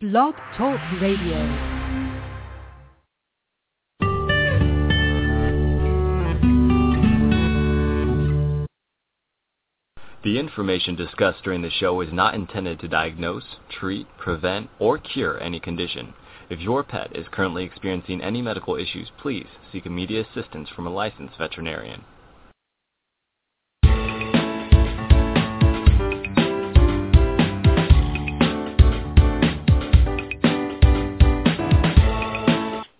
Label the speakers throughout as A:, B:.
A: Blog Talk Radio.
B: The information discussed during the show is not intended to diagnose, treat, prevent, or cure any condition. If your pet is currently experiencing any medical issues, please seek immediate assistance from a licensed veterinarian.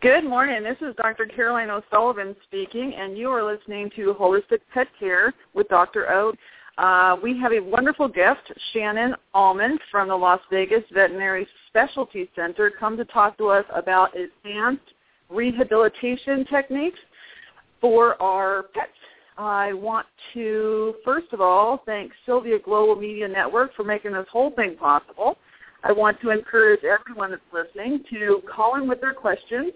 C: Good morning. This is Dr. Caroline O'Sullivan speaking, and you are listening to Holistic Pet Care with Dr. O. Uh, we have a wonderful guest, Shannon Almond from the Las Vegas Veterinary Specialty Center, come to talk to us about advanced rehabilitation techniques for our pets. I want to, first of all, thank Sylvia Global Media Network for making this whole thing possible. I want to encourage everyone that's listening to call in with their questions,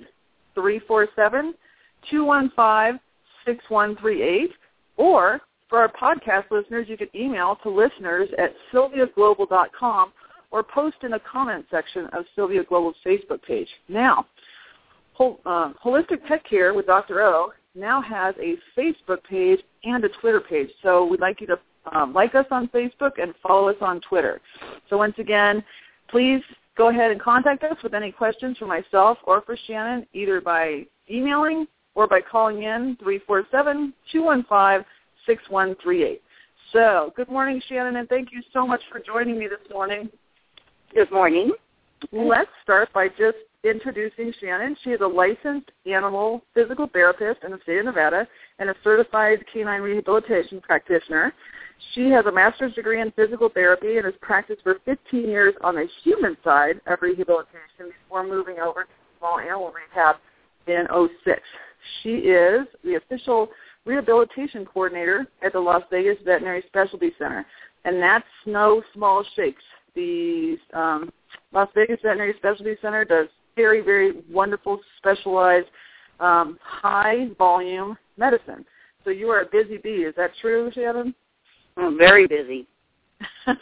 C: 347-215-6138, or for our podcast listeners, you can email to listeners at sylviaglobal.com or post in the comment section of Sylvia Global's Facebook page. Now, uh, Holistic Pet Care with Dr. O now has a Facebook page and a Twitter page. So we'd like you to um, like us on Facebook and follow us on Twitter. So once again, please go ahead and contact us with any questions for myself or for Shannon, either by emailing or by calling in 347-215-6138. So good morning, Shannon, and thank you so much for joining me this morning.
D: Good morning.
C: Let's start by just introducing Shannon. She is a licensed animal physical therapist in the state of Nevada and a certified canine rehabilitation practitioner. She has a master's degree in physical therapy and has practiced for 15 years on the human side of rehabilitation before moving over to small animal rehab in 06. She is the official rehabilitation coordinator at the Las Vegas Veterinary Specialty Center, and that's no small shakes. The um, Las Vegas Veterinary Specialty Center does very, very wonderful, specialized, um, high volume medicine. So you are a busy bee. Is that true, Shannon?
D: I'm very busy.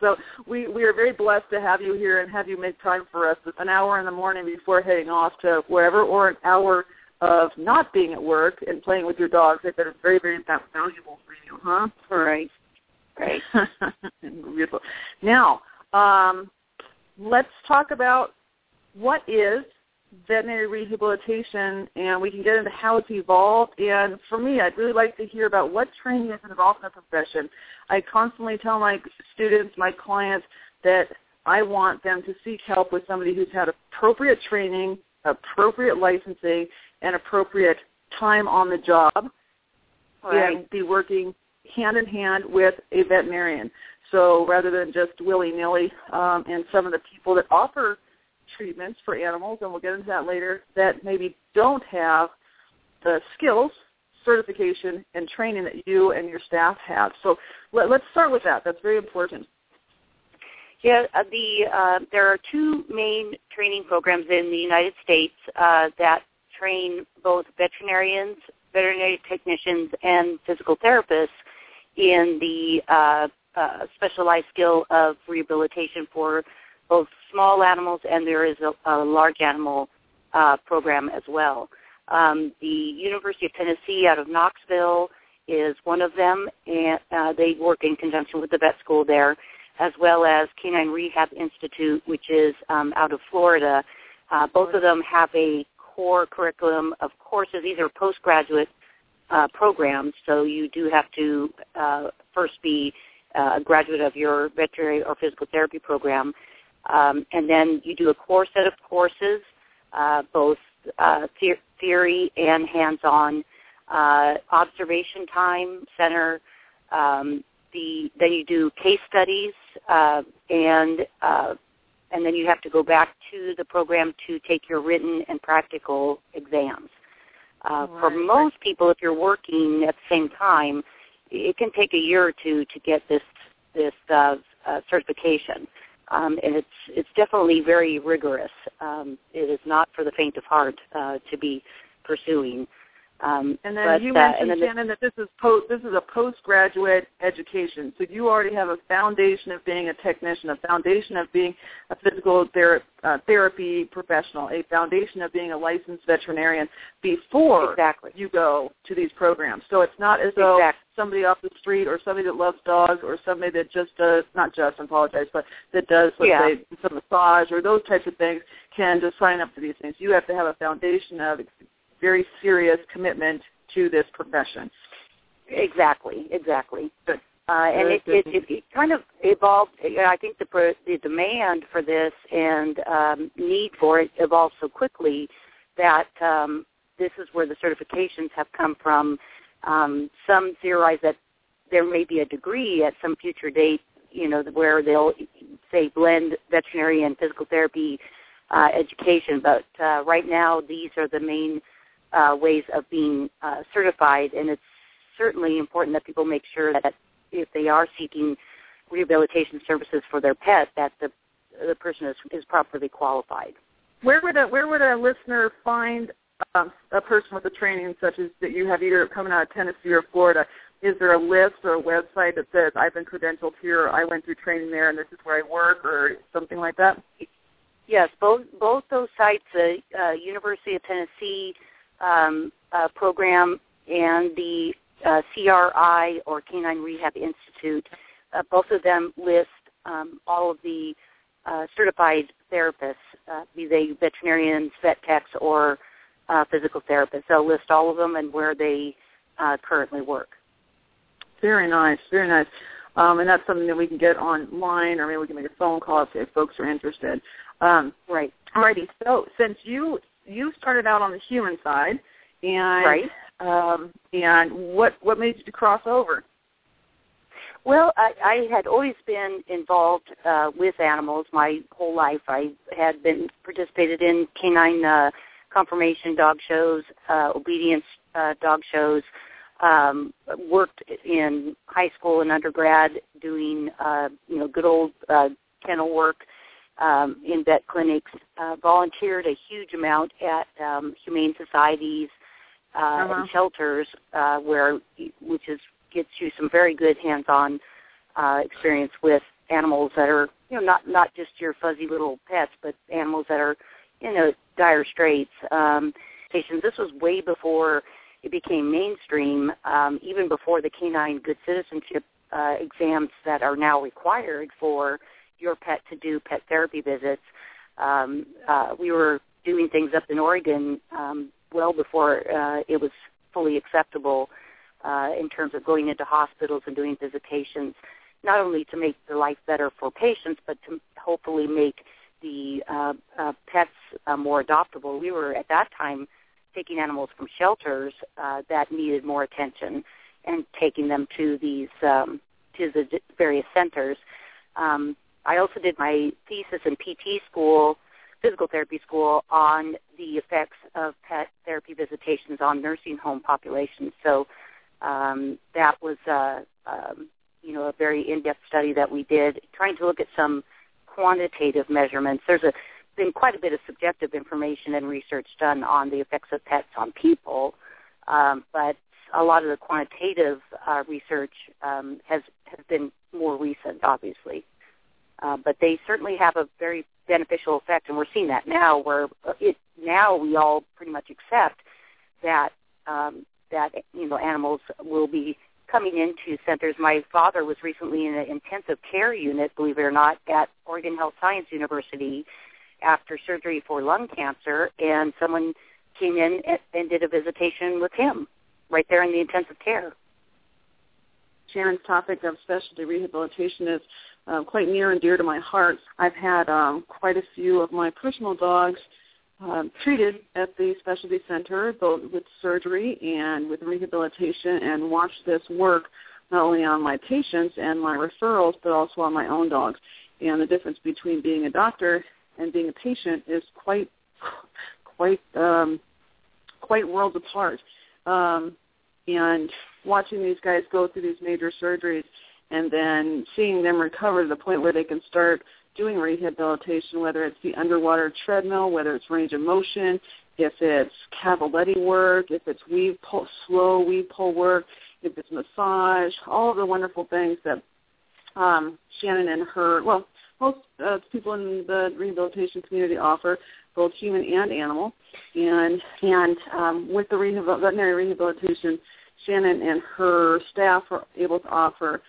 C: so we we are very blessed to have you here and have you make time for us an hour in the morning before heading off to wherever or an hour of not being at work and playing with your dogs. I bet it's very very valuable for you, huh?
D: All right. Right.
C: Beautiful. Now, um, let's talk about what is veterinary rehabilitation and we can get into how it's evolved. And for me, I'd really like to hear about what training is involved in the profession. I constantly tell my students, my clients, that I want them to seek help with somebody who's had appropriate training, appropriate licensing, and appropriate time on the job
D: right.
C: and be working hand in hand with a veterinarian. So rather than just willy-nilly, um, and some of the people that offer treatments for animals, and we'll get into that later, that maybe don't have the skills, certification, and training that you and your staff have. So let, us start with that. That's very important.
D: Yeah, uh, the uh, there are two main training programs in the United States uh, that train both veterinarians, veterinary technicians, and physical therapists in the uh, uh, specialized skill of rehabilitation for both small animals and there is a, a large animal uh, program as well. Um, the University of Tennessee out of Knoxville is one of them, and uh, they work in conjunction with the vet school there, as well as Canine Rehab Institute, which is um, out of Florida. Uh, both of them have a core curriculum of courses. These are postgraduate uh, programs, so you do have to uh, first be uh, a graduate of your veterinary or physical therapy program. Um, and then you do a core set of courses, uh, both uh, the- theory and hands-on, uh, observation time center. Um, the then you do case studies, uh, and uh, and then you have to go back to the program to take your written and practical exams. Uh,
C: right.
D: For most people, if you're working at the same time, it can take a year or two to get this this uh, uh, certification um, and it's it's definitely very rigorous. Um, it is not for the faint of heart uh, to be pursuing. Um,
C: and then
D: but,
C: you
D: uh,
C: mentioned,
D: and then
C: Shannon, that this is post this is a postgraduate education. So you already have a foundation of being a technician, a foundation of being a physical ther- uh, therapy professional, a foundation of being a licensed veterinarian before
D: exactly.
C: you go to these programs. So it's not as though
D: exactly.
C: somebody off the street or somebody that loves dogs or somebody that just does not just I apologize, but that does let's
D: Yeah.
C: say some massage or those types of things can just sign up for these things. You have to have a foundation of very serious commitment to this profession.
D: Exactly, exactly.
C: Good.
D: Uh, and it, it, it, it kind of evolved. I think the pro- the demand for this and um, need for it evolved so quickly that um, this is where the certifications have come from. Um, some theorize that there may be a degree at some future date, you know, where they'll say blend veterinary and physical therapy uh, education. But uh, right now, these are the main uh, ways of being uh, certified, and it's certainly important that people make sure that if they are seeking rehabilitation services for their pet, that the the person is is properly qualified.
C: Where would a where would a listener find um, a person with a training such as that you have either coming out of Tennessee or Florida? Is there a list or a website that says I've been credentialed here, I went through training there, and this is where I work, or something like that?
D: Yes, both both those sites, the uh, University of Tennessee um, uh, program and the uh, CRI or Canine Rehab Institute, uh, both of them list um, all of the uh, certified therapists, uh, be they veterinarians, vet techs, or uh, physical therapists. They'll list all of them and where they uh, currently work.
C: Very nice, very nice. Um, and that's something that we can get online, or maybe we can make a phone call if, if folks are interested. Um,
D: Right.
C: Alrighty. So since you you started out on the human side, and
D: Right.
C: um, and what what made you to cross over?
D: Well, I, I had always been involved uh, with animals my whole life. I had been participated in canine uh, conformation dog shows, uh, obedience uh, dog shows. Um, worked in high school and undergrad doing uh, you know good old uh, kennel work um, in vet clinics. Uh, volunteered a huge amount at um, humane societies uh,
C: Uh-huh.
D: and shelters, uh, where which is gets you some very good hands-on uh, experience with animals that are, you know, not not just your fuzzy little pets, but animals that are, you know, dire straits. Um, patients. This was way before it became mainstream, um, even before the canine good citizenship uh, exams that are now required for your pet to do pet therapy visits. Um, uh, we were doing things up in Oregon um, well before uh, it was fully acceptable uh, in terms of going into hospitals and doing visitations, not only to make the life better for patients, but to hopefully make the uh, uh, pets uh, more adoptable. We were at that time taking animals from shelters uh, that needed more attention and taking them to these um, to the various centers. Um, I also did my thesis in PT school, physical therapy school, on the effects of pet therapy visitations on nursing home populations. So um, that was, uh, um, you know, a very in-depth study that we did, trying to look at some quantitative measurements. There's a, been quite a bit of subjective information and research done on the effects of pets on people, um, but a lot of the quantitative uh, research um, has has been more recent, obviously. Uh, but they certainly have a very beneficial effect, and we're seeing that now. Where it now we all pretty much accept that um, that you know animals will be coming into centers. My father was recently in an intensive care unit, believe it or not, at Oregon Health Science University after surgery for lung cancer, and someone came in and, and did a visitation with him right there in the intensive care.
C: Shannon's topic of specialty rehabilitation is uh, quite near and dear to my heart. I've had um, quite a few of my personal dogs um, treated at the specialty center, both with surgery and with rehabilitation, and watched this work not only on my patients and my referrals, but also on my own dogs. And the difference between being a doctor and being a patient is quite, quite, um, quite worlds apart. Um, and watching these guys go through these major surgeries and then seeing them recover to the point where they can start doing rehabilitation, whether it's the underwater treadmill, whether it's range of motion, if it's cavaletti work, if it's weave pole, slow weave pole work, if it's massage, all of the wonderful things that um, Shannon and her, well, most uh, people in the rehabilitation community offer, both human and animal. And and um, with the rehabil- veterinary rehabilitation, Shannon and her staff are able to offer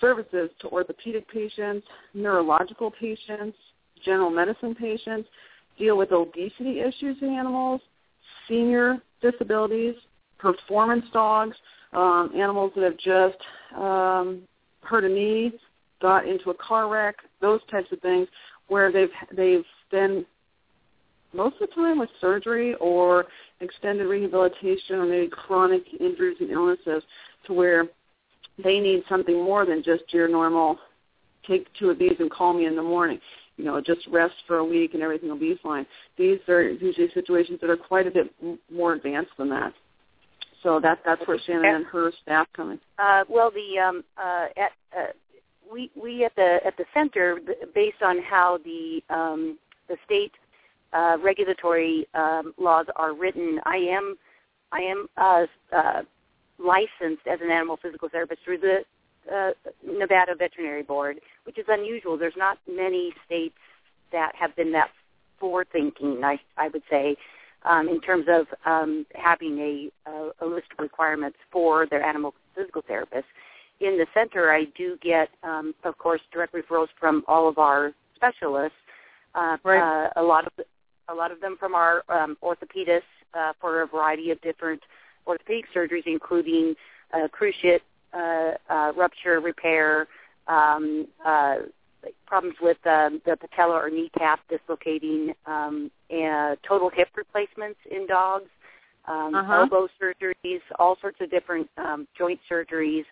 C: services to orthopedic patients, neurological patients, general medicine patients, deal with obesity issues in animals, senior disabilities, performance dogs, um, animals that have just um, hurt a knee, got into a car wreck, those types of things, where they've they've been most of the time with surgery or extended rehabilitation or maybe chronic injuries and illnesses to where they need something more than just your normal take two of these and call me in the morning. You know, just rest for a week and everything will be fine. These are usually situations that are quite a bit more advanced than that. So that that's where Shannon and her staff come in.
D: Uh, well, the um, uh, at, uh, we we at the at the center, based on how the um, the state uh, regulatory um, laws are written, I am I am uh, uh, licensed as an animal physical therapist through the uh, Nevada Veterinary Board, which is unusual. There's not many states that have been that forward thinking. I I would say. Um, in terms of um, having a, a, a list of requirements for their animal physical therapists, in the center, I do get, um, of course, direct referrals from all of our specialists. Uh,
C: right.
D: uh, a lot of a lot of them from our um, orthopedists uh, for a variety of different orthopedic surgeries, including uh, cruciate uh, uh, rupture repair, um, uh, problems with um, the patella or kneecap dislocating, um, and total hip replacements in dogs, um,
C: uh-huh.
D: elbow surgeries, all sorts of different um, joint surgeries,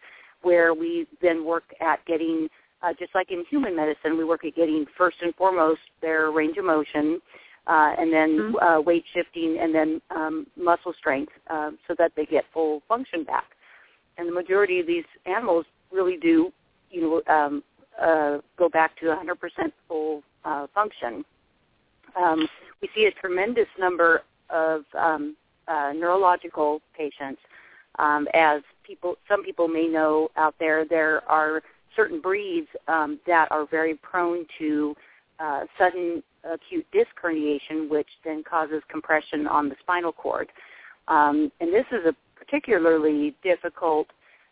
D: where we then work at getting, uh, just like in human medicine, we work at getting first and foremost their range of motion, uh, and then
C: mm-hmm.
D: uh, weight shifting, and then um, muscle strength, uh, so that they get full function back. And the majority of these animals really do, you know, um, uh, go back to 100% full uh, function. Um, we see a tremendous number of um, uh, neurological patients. Um, as people, some people may know out there, there are certain breeds um, that are very prone to uh, sudden acute disc herniation, which then causes compression on the spinal cord. Um, and this is a particularly difficult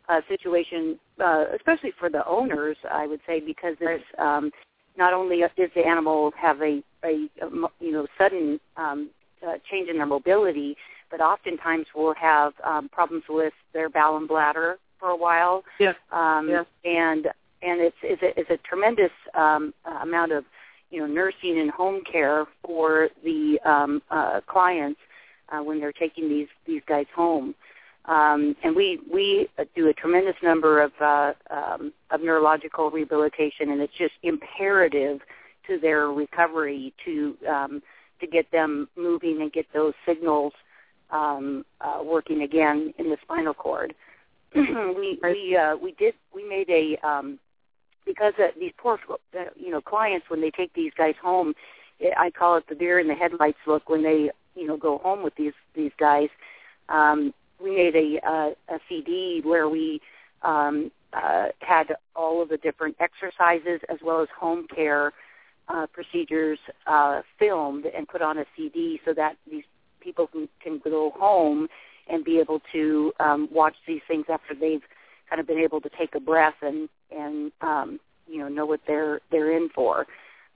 D: uh, situation, uh, especially for the owners, I would say, because it's um, not only does the animal have a, a, a you know sudden um, uh, change in their mobility, but oftentimes will have um, problems with their bowel and bladder for a while.
C: Yes.
D: Um,
C: yes.
D: And and it's it's a, it's a tremendous um, amount of you know nursing and home care for the um, uh, clients uh, when they're taking these these guys home. Um, and we we do a tremendous number of uh, um, of neurological rehabilitation, and it's just imperative to their recovery to um, to get them moving and get those signals um, uh, working again in the spinal cord. we we uh, we did we made a um, because uh, these poor uh, you know clients when they take these guys home, I call it the deer in the headlights look when they you know go home with these these guys. Um, we made a, uh, a CD where we um, uh, had all of the different exercises as well as home care uh, procedures uh, filmed and put on a CD so that these people can, can go home and be able to um, watch these things after they've kind of been able to take a breath and and um, you know know what they're they're in for.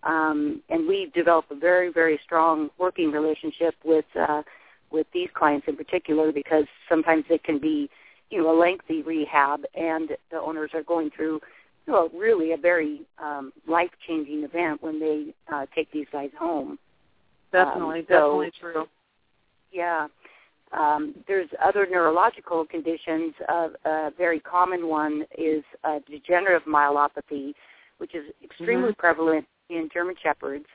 D: Um, and we've developed a very very strong working relationship with uh, with these clients in particular because sometimes it can be you know a lengthy rehab and the owners are going through you know really a very um, life changing event when they uh, take these guys home.
C: Definitely,
D: um, so,
C: definitely true.
D: Yeah. Um, there's other neurological conditions. Uh, a very common one is uh, degenerative myelopathy, which is extremely
C: mm-hmm.
D: prevalent in German Shepherds.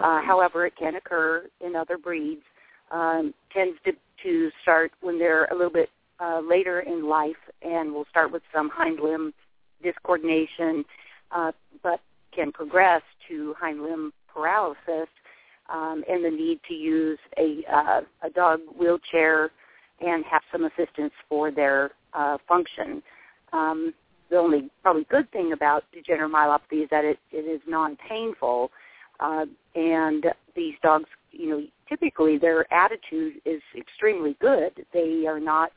D: Uh, however, it can occur in other breeds. Um, tends to, to start when they're a little bit uh, later in life, and will start with some hind limb discoordination, uh, but can progress to hind limb paralysis um, and the need to use a uh, a dog wheelchair and have some assistance for their uh, function. Um, the only probably good thing about degenerative myelopathy is that it, it is non-painful, uh, and these dogs, you know, typically their attitude is extremely good. They are not.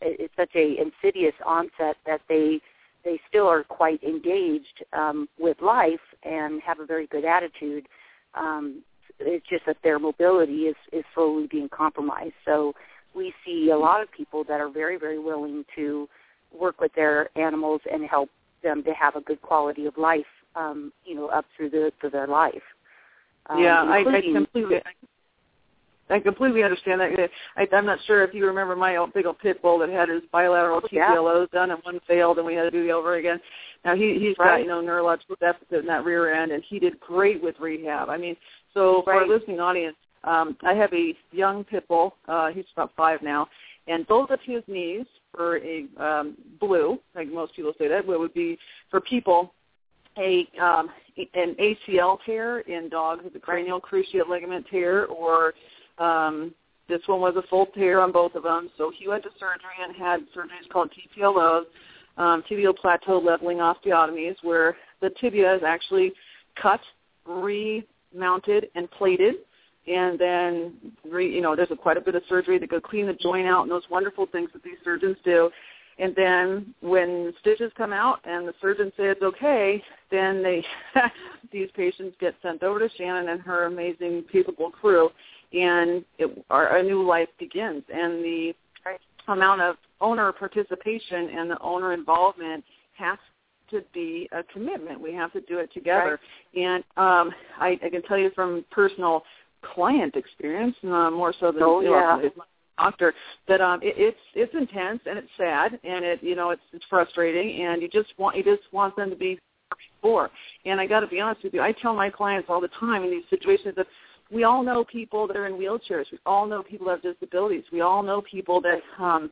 D: It's such a insidious onset that they they still are quite engaged um, with life and have a very good attitude. Um, it's just that their mobility is is slowly being compromised. So we see a lot of people that are very very willing to work with their animals and help them to have a good quality of life, um, you know, up through the through their life.
C: Um, yeah, I, I completely. I completely understand that. I, I'm not sure if you remember my old big old pit bull that had his bilateral TPLOs
D: yeah.
C: done and one failed and we had to do the over again. Now he he's
D: right.
C: got you know neurological deficit in that rear end and he did great with rehab. I mean, so for
D: right.
C: our listening audience, um, I have a young pit bull. Uh, he's about five now, and both of his knees for a um, blue, like most people say that, would be for people a um, an ACL tear in dogs with a cranial cruciate ligament tear, or um, this one was a full tear on both of them. So he went to surgery and had surgeries called TPLOs, um, tibial plateau leveling osteotomies, where the tibia is actually cut, remounted, and plated and then re, you know there's a, quite a bit of surgery to go clean the joint out and those wonderful things that these surgeons do. And then when stitches come out and the surgeon says okay, then they these patients get sent over to Shannon and her amazing capable crew, and it, our, a new life begins. And the amount of owner participation and the owner involvement has to be a commitment. We have to do it together.
D: Right.
C: And um, I, I can tell you from personal client experience, uh, more so than
D: oh,
C: you know,
D: yeah.
C: doctor, that um, it, it's it's intense and it's sad and it you know it's it's frustrating and you just want you just want them to be before. And I got to be honest with you, I tell my clients all the time in these situations that we all know people that are in wheelchairs. We all know people that have disabilities. We all know people that um,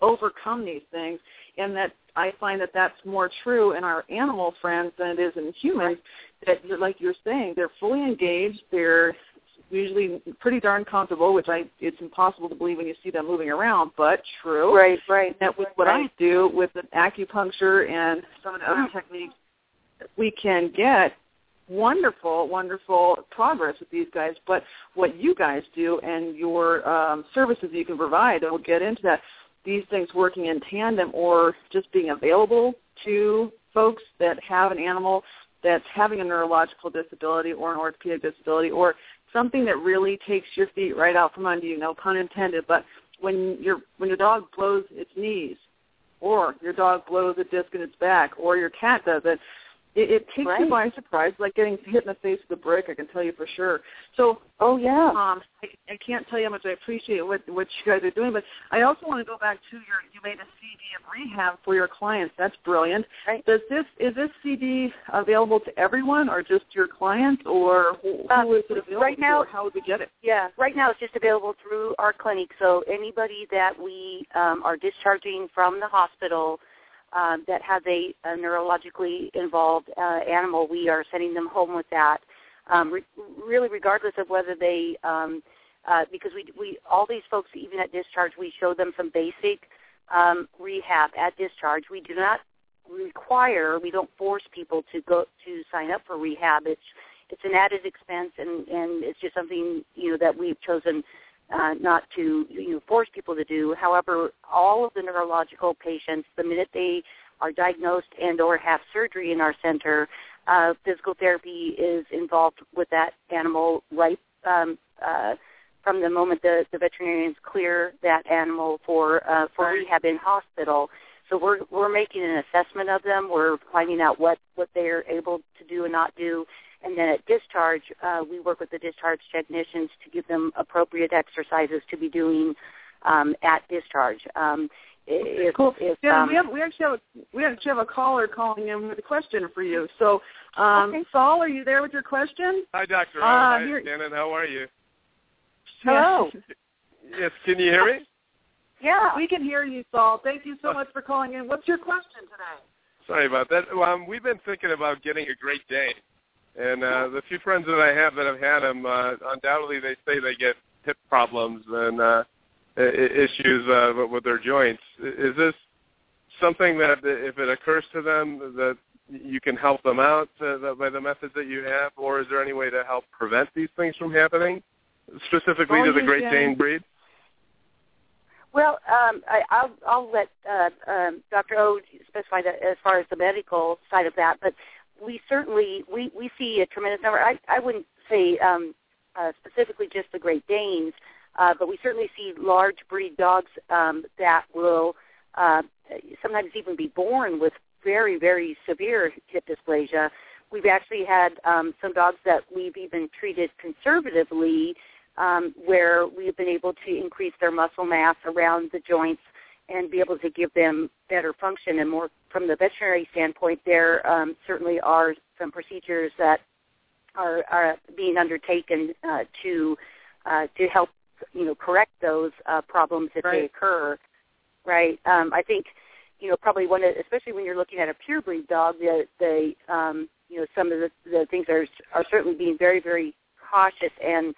C: overcome these things, and that I find that that's more true in our animal friends than it is in humans. That, like you're saying, they're fully engaged. They're usually pretty darn comfortable, which I it's impossible to believe when you see them moving around, but true.
D: Right, right.
C: That with what
D: right.
C: I do with the acupuncture and some of the other techniques, we can get wonderful, wonderful progress with these guys. But what you guys do and your um, services you can provide, and we'll get into that, these things working in tandem or just being available to folks that have an animal that's having a neurological disability or an orthopedic disability or something that really takes your feet right out from under you, no pun intended, but when your when your dog blows its knees or your dog blows a disc in its back or your cat does it, it, it takes
D: right.
C: you by surprise, like getting hit in the face with a brick. I can tell you for sure. So,
D: oh yeah,
C: um, I, I can't tell you how much I appreciate what what you guys are doing. But I also want to go back to your you made a CD of rehab for your clients. That's brilliant.
D: Right.
C: Does this is this CD available to everyone, or just your clients, or who,
D: uh,
C: who is it available
D: right now,
C: to? How would we get it?
D: Yeah, right now it's just available through our clinic. So anybody that we um, are discharging from the hospital um, that has a, a neurologically involved uh, animal, we are sending them home with that. Um, re- really, regardless of whether they, um, uh, because we, we, all these folks, even at discharge, we show them some basic um, rehab at discharge. We do not require, we don't force people to go to sign up for rehab. It's it's an added expense, and and it's just something you know that we've chosen uh, not to you know, force people to do. However, all of the neurological patients, the minute they are diagnosed and or have surgery in our center, uh, physical therapy is involved with that animal right um, uh, from the moment the, the veterinarians clear that animal for uh, for rehab in hospital. So we're we're making an assessment of them. We're finding out what what they're able to do and not do, and then at discharge, uh, we work with the discharge technicians to give them appropriate exercises to be doing um, at discharge. Um, if,
C: cool.
D: If,
C: yeah,
D: um,
C: we have we actually have a we actually have a caller calling in with a question for you. So, um,
D: okay.
C: Saul, are you there with your question?
E: Hi, Doctor.
C: Uh,
E: Hi,
C: here-
E: Shannon. How are you?
D: Hello.
E: Yes. Can you hear me?
D: yeah.
C: We can hear you, Saul. Thank you so much for calling in. What's your question today?
E: Sorry about that. Um, we've been thinking about getting a Great Dane, And uh, the few friends that I have that have had them, uh, undoubtedly they say they get hip problems and uh, issues uh, with their joints. Is this something that, if it occurs to them, that you can help them out uh, by the methods that you have, or is there any way to help prevent these things from happening, specifically
C: oh,
E: to the Great Dane breed?
D: Well, um, I, I'll, I'll let uh, um, Dr. O specify that as far as the medical side of that, but we certainly we, we see a tremendous number. I, I wouldn't say um, uh, specifically just the Great Danes, uh, but we certainly see large breed dogs um, that will uh, sometimes even be born with very, very severe hip dysplasia. We've actually had um, some dogs that we've even treated conservatively um, where we've been able to increase their muscle mass around the joints and be able to give them better function and more from the veterinary standpoint there um, certainly are some procedures that are, are being undertaken uh, to uh, to help you know correct those uh, problems if
C: right.
D: they occur right um, I think you know probably one of, especially when you're looking at a pure breed dog the the um, you know some of the, the things are are certainly being very very cautious and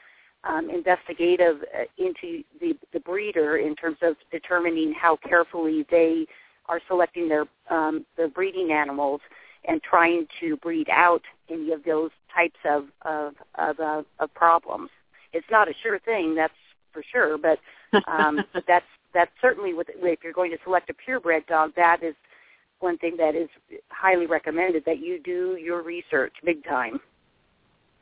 D: um, investigative uh, into the, the breeder in terms of determining how carefully they are selecting their um, their breeding animals and trying to breed out any of those types of of of, uh, of problems. It's not a sure thing, that's for sure, but um, that's that's certainly with if you're going to select a purebred dog, that is one thing that is highly recommended that you do your research big time.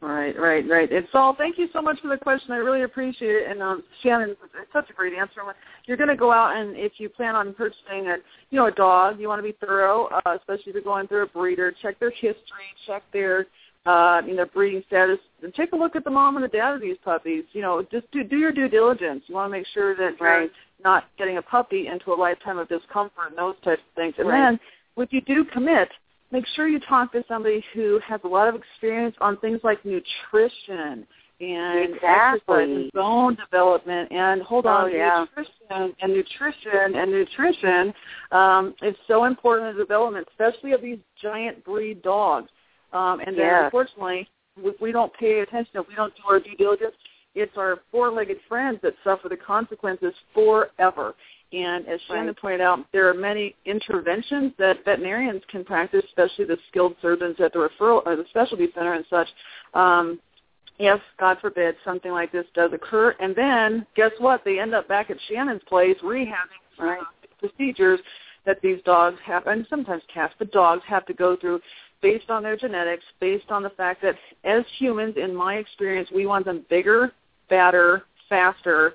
C: Right, right, right. And Saul, thank you so much for the question. I really appreciate it. And um, Shannon, it's such a great answer. You're going to go out and if you plan on purchasing a, you know, a dog, you want to be thorough, uh, especially if you're going through a breeder. Check their history, check their, uh, you know, breeding status, and take a look at the mom and the dad of these puppies. You know, just do do your due diligence. You want to make sure that
D: right.
C: you're not getting a puppy into a lifetime of discomfort and those types of things. And
D: right.
C: then, if you do commit, make sure you talk to somebody who has a lot of experience on things like nutrition and
D: exactly.
C: exercise and bone development and hold
D: oh,
C: on
D: yeah.
C: nutrition and nutrition and nutrition um, is so important in development, especially of these giant breed dogs. Um, and then
D: yes.
C: unfortunately, if we don't pay attention, if we don't do our due diligence, it's our four-legged friends that suffer the consequences forever. And as Shannon
D: right.
C: pointed out, there are many interventions that veterinarians can practice, especially the skilled surgeons at the referral or the specialty center and such. Um, if, God forbid, something like this does occur, and then guess what? They end up back at Shannon's place rehabbing
D: right.
C: procedures that these dogs have, and sometimes cats, but dogs have to go through based on their genetics, based on the fact that as humans, in my experience, we want them bigger, fatter, faster,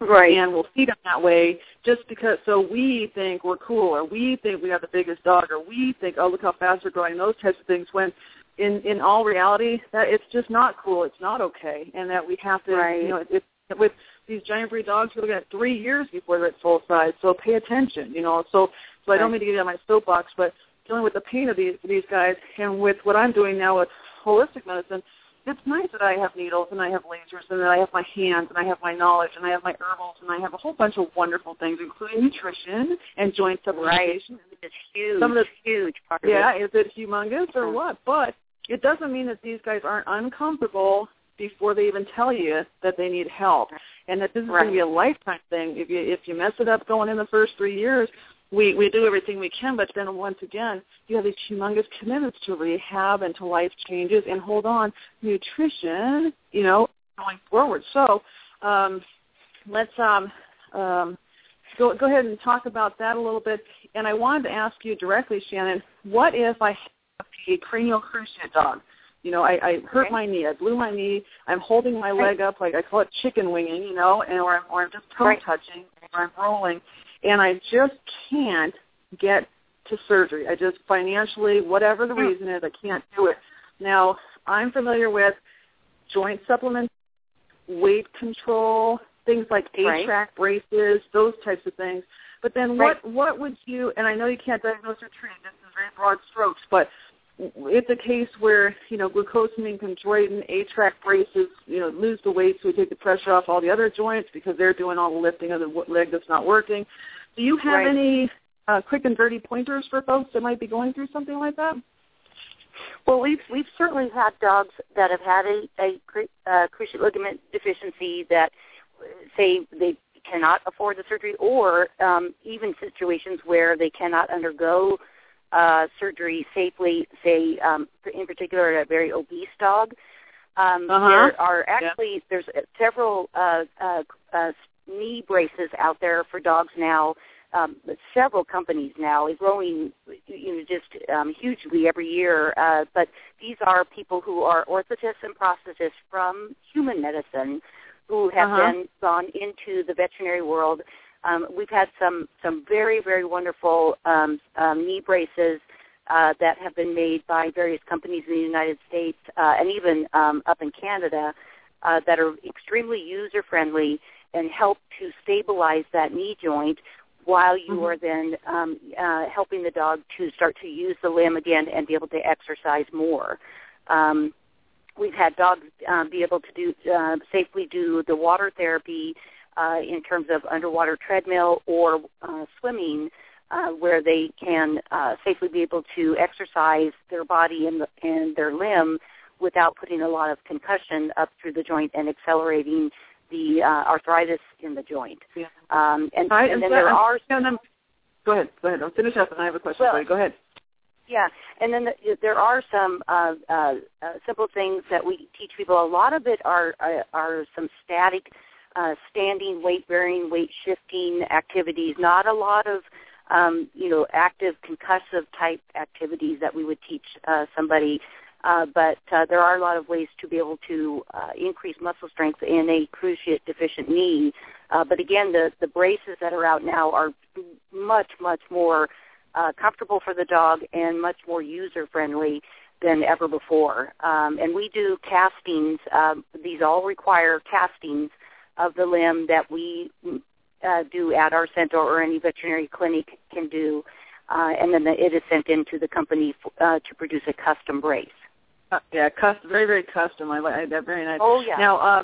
D: right.
C: and we'll feed them that way just because so we think we're cool or we think we have the biggest dog or we think oh look how fast we're growing those types of things when in in all reality that it's just not cool it's not okay and that we have to
D: right.
C: you know it, with these giant breed dogs we're looking at three years before they're at full size so pay attention you know so so I don't mean to get on my soapbox but dealing with the pain of these these guys and with what I'm doing now with holistic medicine it's nice that I have needles and I have lasers and that I have my hands and I have my knowledge and I have my herbals and I have a whole bunch of wonderful things, including nutrition and joint supplementation.
D: Right. It's huge.
C: Some of the,
D: huge part
C: yeah,
D: of
C: it. is it humongous or what? But it doesn't mean that these guys aren't uncomfortable before they even tell you that they need help, and that this is
D: right.
C: going to be a lifetime thing. If you if you mess it up going in the first three years, we we do everything we can, but then once again, you have these humongous commitments to rehab and to life changes, and hold on, nutrition, you know, going forward. So, um, let's um, um, go go ahead and talk about that a little bit. And I wanted to ask you directly, Shannon, what if I have a cranial cruciate dog? You know, I, I hurt
D: Okay.
C: my knee. I blew my knee. I'm holding my leg up like I call it chicken winging, you know, and or I'm, or I'm just toe touching, or I'm rolling, and I just can't get to surgery. I just financially, whatever the
D: Hmm.
C: reason is, I can't do it. Now, I'm familiar with joint supplements, weight control, things like
D: Right.
C: A-track braces, those types of things. But then
D: Right.
C: what what would you and I know you can't diagnose or treat, this is very broad strokes, but it's a case where, you know, glucosamine, chondroitin, A-track braces, you know, lose the weight so we take the pressure off all the other joints because they're doing all the lifting of the leg that's not working. Do you have
D: Right.
C: any uh, quick and dirty pointers for folks that might be going through something like that?
D: Well, we've we've certainly had dogs that have had a, a uh, cruciate ligament deficiency that say they cannot afford the surgery, or um, even situations where they cannot undergo uh, surgery safely. Say, um, in particular, a very obese dog. Um,
C: uh-huh.
D: There are actually yeah. there's several uh, uh, uh, knee braces out there for dogs now. Um, several companies now, growing you know just um, hugely every year. Uh, but these are people who are orthotists and prosthetists from human medicine who have
C: uh-huh.
D: then gone into the veterinary world. Um, we've had some some very very wonderful um, um, knee braces uh, that have been made by various companies in the United States uh, and even um, up in Canada uh, that are extremely user friendly and help to stabilize that knee joint while you
C: mm-hmm.
D: are then um, uh, helping the dog to start to use the limb again and be able to exercise more. Um, we've had dogs um, be able to do uh, safely do the water therapy uh, in terms of underwater treadmill or uh, swimming, uh, where they can uh, safely be able to exercise their body and, the, and their limb without putting a lot of concussion up through the joint and accelerating the uh, arthritis in the joint.
C: Yeah.
D: Um, and,
C: right,
D: and then there are.
C: Go ahead. Go ahead. I'll finish up, and I have a question
D: well,
C: for you. Go ahead.
D: Yeah, and then the, there are some uh, uh, uh, simple things that we teach people. A lot of it are are, are some static, uh, standing, weight bearing, weight shifting activities. Not a lot of um, you know active concussive type activities that we would teach uh, somebody. Uh, but uh, there are a lot of ways to be able to uh, increase muscle strength in a cruciate deficient knee. Uh, but again, the, the braces that are out now are much, much more uh, comfortable for the dog and much more user friendly than ever before. Um, and we do castings. Um, these all require castings of the limb that we uh, do at our center or any veterinary clinic can do. Uh, and then the, it is sent into the company f- uh, to produce a custom brace.
C: Uh, yeah, custom, very very custom. I like that. Very nice.
D: Oh yeah.
C: Now, uh,